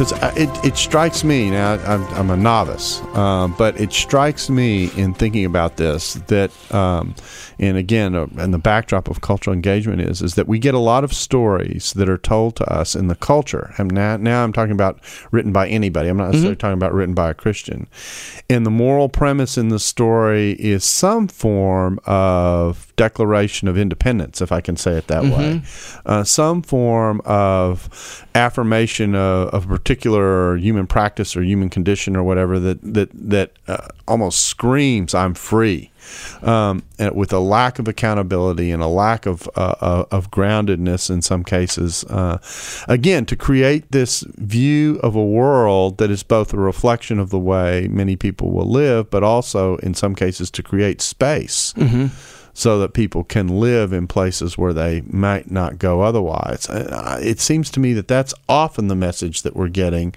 Because it, it strikes me now I'm, I'm a novice uh, but it strikes me in thinking about this that um, and again uh, and the backdrop of cultural engagement is is that we get a lot of stories that are told to us in the culture. And now, now i'm talking about written by anybody. I'm not necessarily mm-hmm. talking about written by a christian. And the moral premise in the story is some form of declaration of independence, if I can say it that mm-hmm. way, uh, some form of affirmation of, of, a particular human practice or human condition or whatever that that that uh, almost screams, "I'm free," um, with a lack of accountability and a lack of uh, uh of groundedness in some cases. Uh, again, to create this view of a world that is both a reflection of the way many people will live, but also in some cases to create space. Mm-hmm so that people can live in places where they might not go otherwise. Uh, it seems to me that that's often the message that we're getting.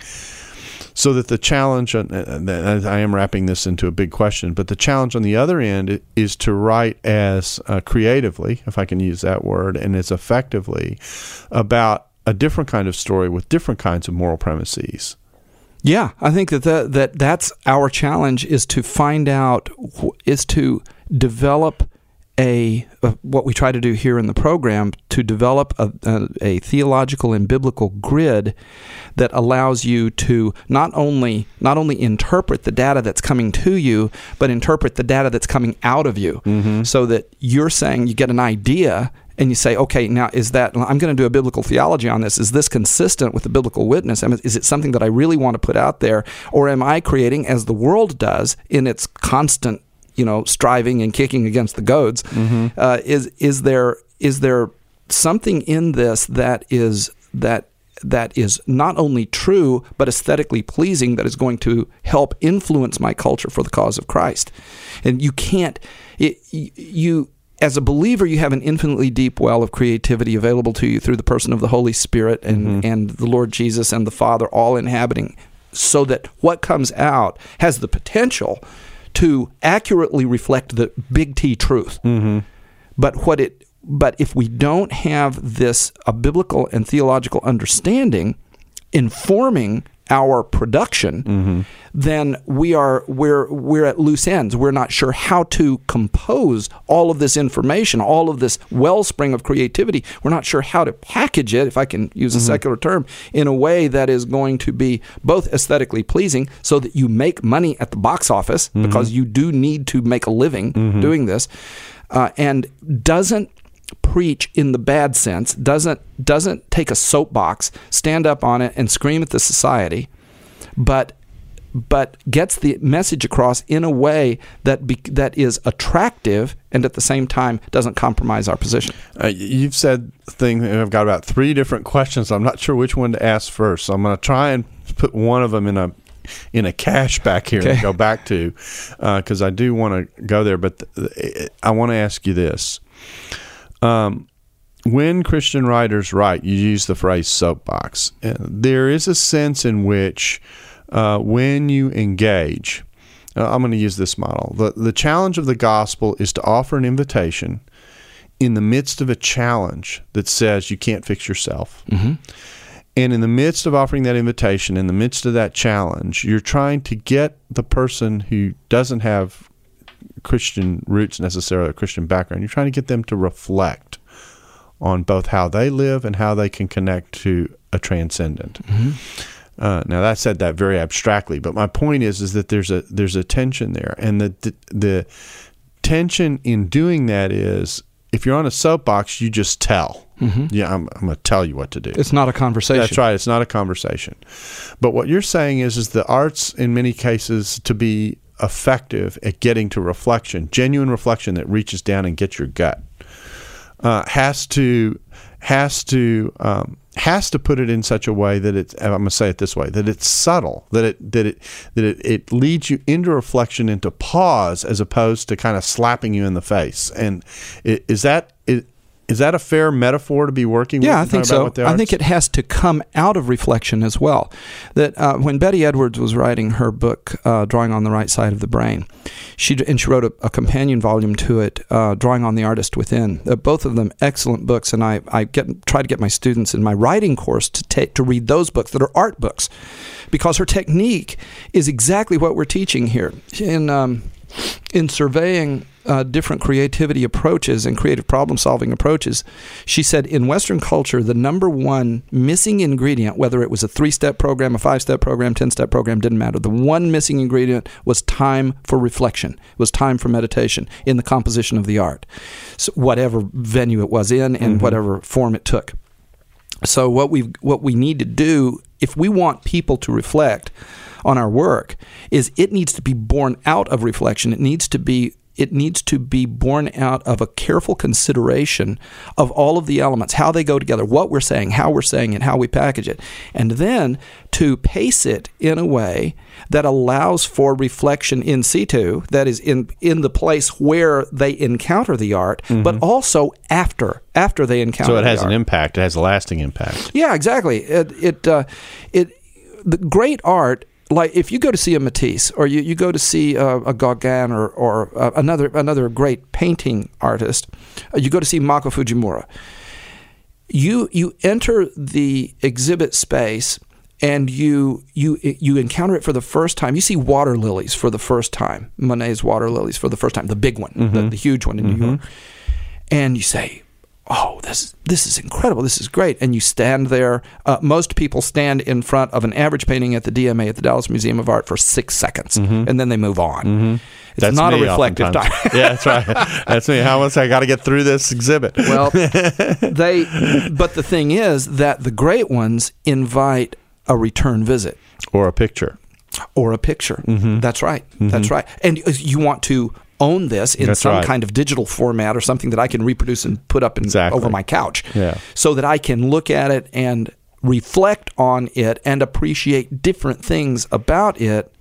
So that the challenge, uh, I am wrapping this into a big question, but the challenge on the other end is to write as uh, creatively, if I can use that word, and as effectively about a different kind of story with different kinds of moral premises. Yeah, I think that the, that that's our challenge is to find out is to develop a, what we try to do here in the program to develop a, a, a, theological and biblical grid that allows you to not only not only interpret the data that's coming to you, but interpret the data that's coming out of you, mm-hmm. so that you're saying you get an idea and you say, okay, now is that I'm going to do a biblical theology on this? Is this consistent with the biblical witness? Is it something that I really want to put out there, or am I creating, as the world does in its constant you know striving and kicking against the goads. Mm-hmm. Uh, is is there is there something in this that is that that is not only true but aesthetically pleasing that is going to help influence my culture for the cause of Christ. And you can't it, you as a believer you have an infinitely deep well of creativity available to you through the person of the Holy Spirit and mm-hmm. and the Lord Jesus and the Father all inhabiting so that what comes out has the potential to accurately reflect the big T truth. Mm-hmm. But what it but if we don't have this a biblical and theological understanding informing our production, mm-hmm. then we are we're we're at loose ends. We're not sure how to compose all of this information, all of this wellspring of creativity. We're not sure how to package it, if I can use a mm-hmm. secular term, in a way that is going to be both aesthetically pleasing, so that you make money at the box office mm-hmm. because you do need to make a living mm-hmm. doing this, uh, and doesn't preach in the bad sense, doesn't doesn't take a soapbox, stand up on it and scream at the society, but but gets the message across in a way that be, that is attractive and at the same time doesn't compromise our position. Uh, you've said thing. I've got about three different questions. I'm not sure which one to ask first. So I'm going to try and put one of them in a in a cache back here okay. and go back to because uh, I do want to go there. But th- I want to ask you this: um, when Christian writers write, you use the phrase soapbox. Uh, there is a sense in which uh, when you engage, uh, I'm going to use this model. The, the challenge of the gospel is to offer an invitation in the midst of a challenge that says you can't fix yourself. Mm-hmm. And in the midst of offering that invitation, in the midst of that challenge, you're trying to get the person who doesn't have Christian roots necessarily, a Christian background. You're trying to get them to reflect on both how they live and how they can connect to a transcendent. Mm-hmm. Uh, now that said that very abstractly, but my point is is that there's a there's a tension there, and the, the the tension in doing that is if you're on a soapbox, you just tell. Mm-hmm. Yeah, I'm, I'm going to tell you what to do. It's not a conversation. That's right. It's not a conversation. But what you're saying is, is the arts in many cases to be effective at getting to reflection, genuine reflection that reaches down and gets your gut, uh, has to has to um, has to put it in such a way that it's I'm going to say it this way that it's subtle that it that it that it, it leads you into reflection into pause as opposed to kind of slapping you in the face. And is that is that a fair metaphor to be working with? Yeah, I think so. I think it has to come out of reflection as well. That uh, when Betty Edwards was writing her book, uh, Drawing on the Right Side of the Brain, she and she wrote a, a companion volume to it, uh, Drawing on the Artist Within. Both of them excellent books, and I, I get try to get my students in my writing course to take to read those books that are art books, because her technique is exactly what we're teaching here in um, in surveying uh, different creativity approaches and creative problem solving approaches, she said in Western culture, the number one missing ingredient, whether it was a three step program, a five step program, 10 step program, didn't matter. The one missing ingredient was time for reflection, It was time for meditation in the composition of the art, so whatever venue it was in and whatever form it took. So what we what we need to do if we want people to reflect on our work is it needs to be born out of reflection. It needs to be it needs to be born out of a careful consideration of all of the elements, how they go together, what we're saying, how we're saying it, how we package it, and then to pace it in a way that allows for reflection in situ, that is in in the place where they encounter the art, but also after after they encounter. It. So it has an art. impact. It has a lasting impact. Yeah, exactly. It it uh, it the great art. Like if you go to see a Matisse or you, you go to see a, a Gauguin or, or uh, another another great painting artist, uh, you go to see Mako Fujimura. You you enter the exhibit space and you you you encounter it for the first time. You see water lilies for the first time. Monet's water lilies for the first time, the big one, the, the huge one in New York, and you say, "Oh, this this is incredible. This is great." And you stand there. Uh, most people stand in front of an average painting at the DMA at the Dallas Museum of Art for six seconds, and then they move on. It's That's not a reflective time. yeah, that's right. That's me. How much I got to get through this exhibit? Well, they. But the thing is that the great ones invite a return visit or a picture. or a picture. Mm-hmm. That's right. That's right. And you want to own this in That's some right. kind of digital format or something that I can reproduce and put up in, Exactly. over my couch, Yeah. so that I can look at it and reflect on it and appreciate different things about it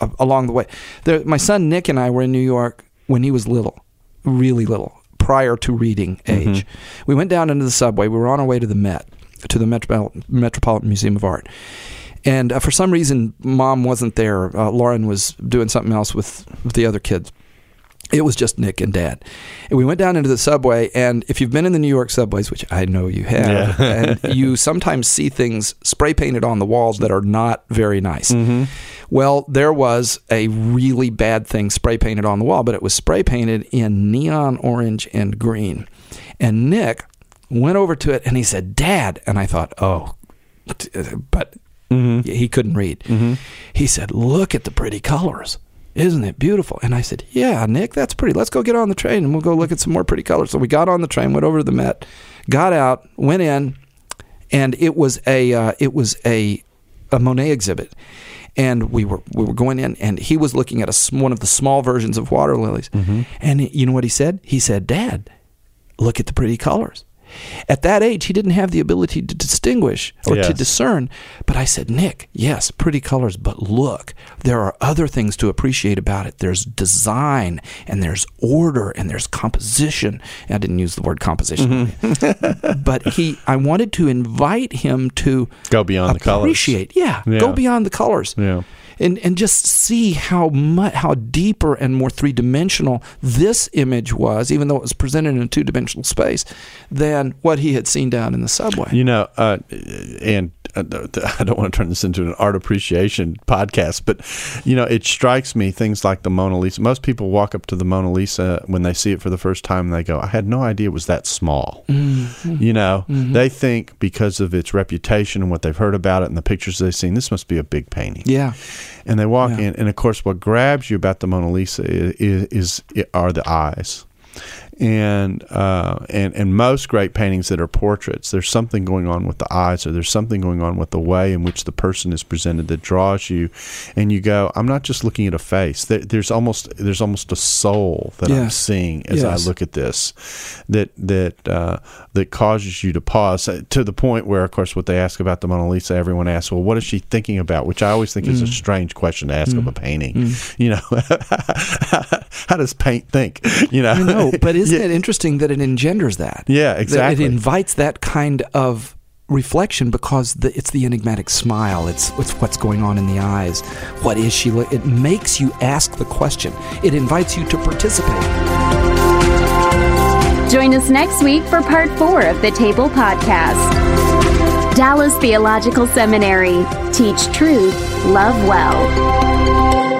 a- along the way. There, my son Nick and I were in New York when he was little, really little, prior to reading age. We went down into the subway. We were on our way to the Met, to the Metro- Metropolitan Museum of Art. And uh, for some reason, mom wasn't there. Uh, Lauren was doing something else with, with the other kids. It was just Nick and Dad. And we went down into the subway, and if you've been in the New York subways, which I know you have, Yeah. and you sometimes see things spray painted on the walls that are not very nice. Mm-hmm. Well, there was a really bad thing spray painted on the wall, but it was spray painted in neon orange and green. And Nick went over to it and he said, Dad. And I thought, oh, but he couldn't read. He said, Look at the pretty colors. Isn't it beautiful? And I said, Yeah, Nick, that's pretty. Let's go get on the train and we'll go look at some more pretty colors. So we got on the train, went over to the Met, got out, went in, and it was a uh, it was a a Monet exhibit. And we were we were going in, and he was looking at a one of the small versions of water lilies. And you know what he said? He said, "Dad, look at the pretty colors." At that age, he didn't have the ability to distinguish or to discern. But I said, Nick, yes, pretty colors, but look, there are other things to appreciate about it. There's design, and there's order, and there's composition. I didn't use the word composition, mm-hmm. but he, I wanted to invite him to Go beyond the colors. appreciate, yeah, Yeah. go beyond the colors Yeah. And and just see how much how deeper and more three dimensional this image was, even though it was presented in a two dimensional space, than what he had seen down in the subway. You know, uh, and Uh, I don't want to turn this into an art appreciation podcast, but you know, it strikes me things like the Mona Lisa. Most people walk up to the Mona Lisa when they see it for the first time, and they go, "I had no idea it was that small." Mm-hmm. You know, mm-hmm. they think because of its reputation and what they've heard about it and the pictures they've seen, this must be a big painting. Yeah, And they walk Yeah. in, and of course, what grabs you about the Mona Lisa is, is, are the eyes. And uh, and and most great paintings that are portraits, there's something going on with the eyes, or there's something going on with the way in which the person is presented that draws you, and you go, I'm not just looking at a face. There, there's almost there's almost a soul that I'm seeing as Yes. I look at this, that that uh, that causes you to pause uh, to the point where, of course, what they ask about the Mona Lisa, everyone asks, well, what is she thinking about? Which I always think is a Mm. strange question to ask of a painting. You know, how does paint think? You know, I know, but isn't Yeah. it interesting that it engenders that? Yeah, That exactly. It invites that kind of reflection because the, it's the enigmatic smile. It's, it's what's going on in the eyes. What is she? look- It makes you ask the question. It invites you to participate. Join us next week for part four of the Table Podcast. Dallas Theological Seminary. Teach truth, love well.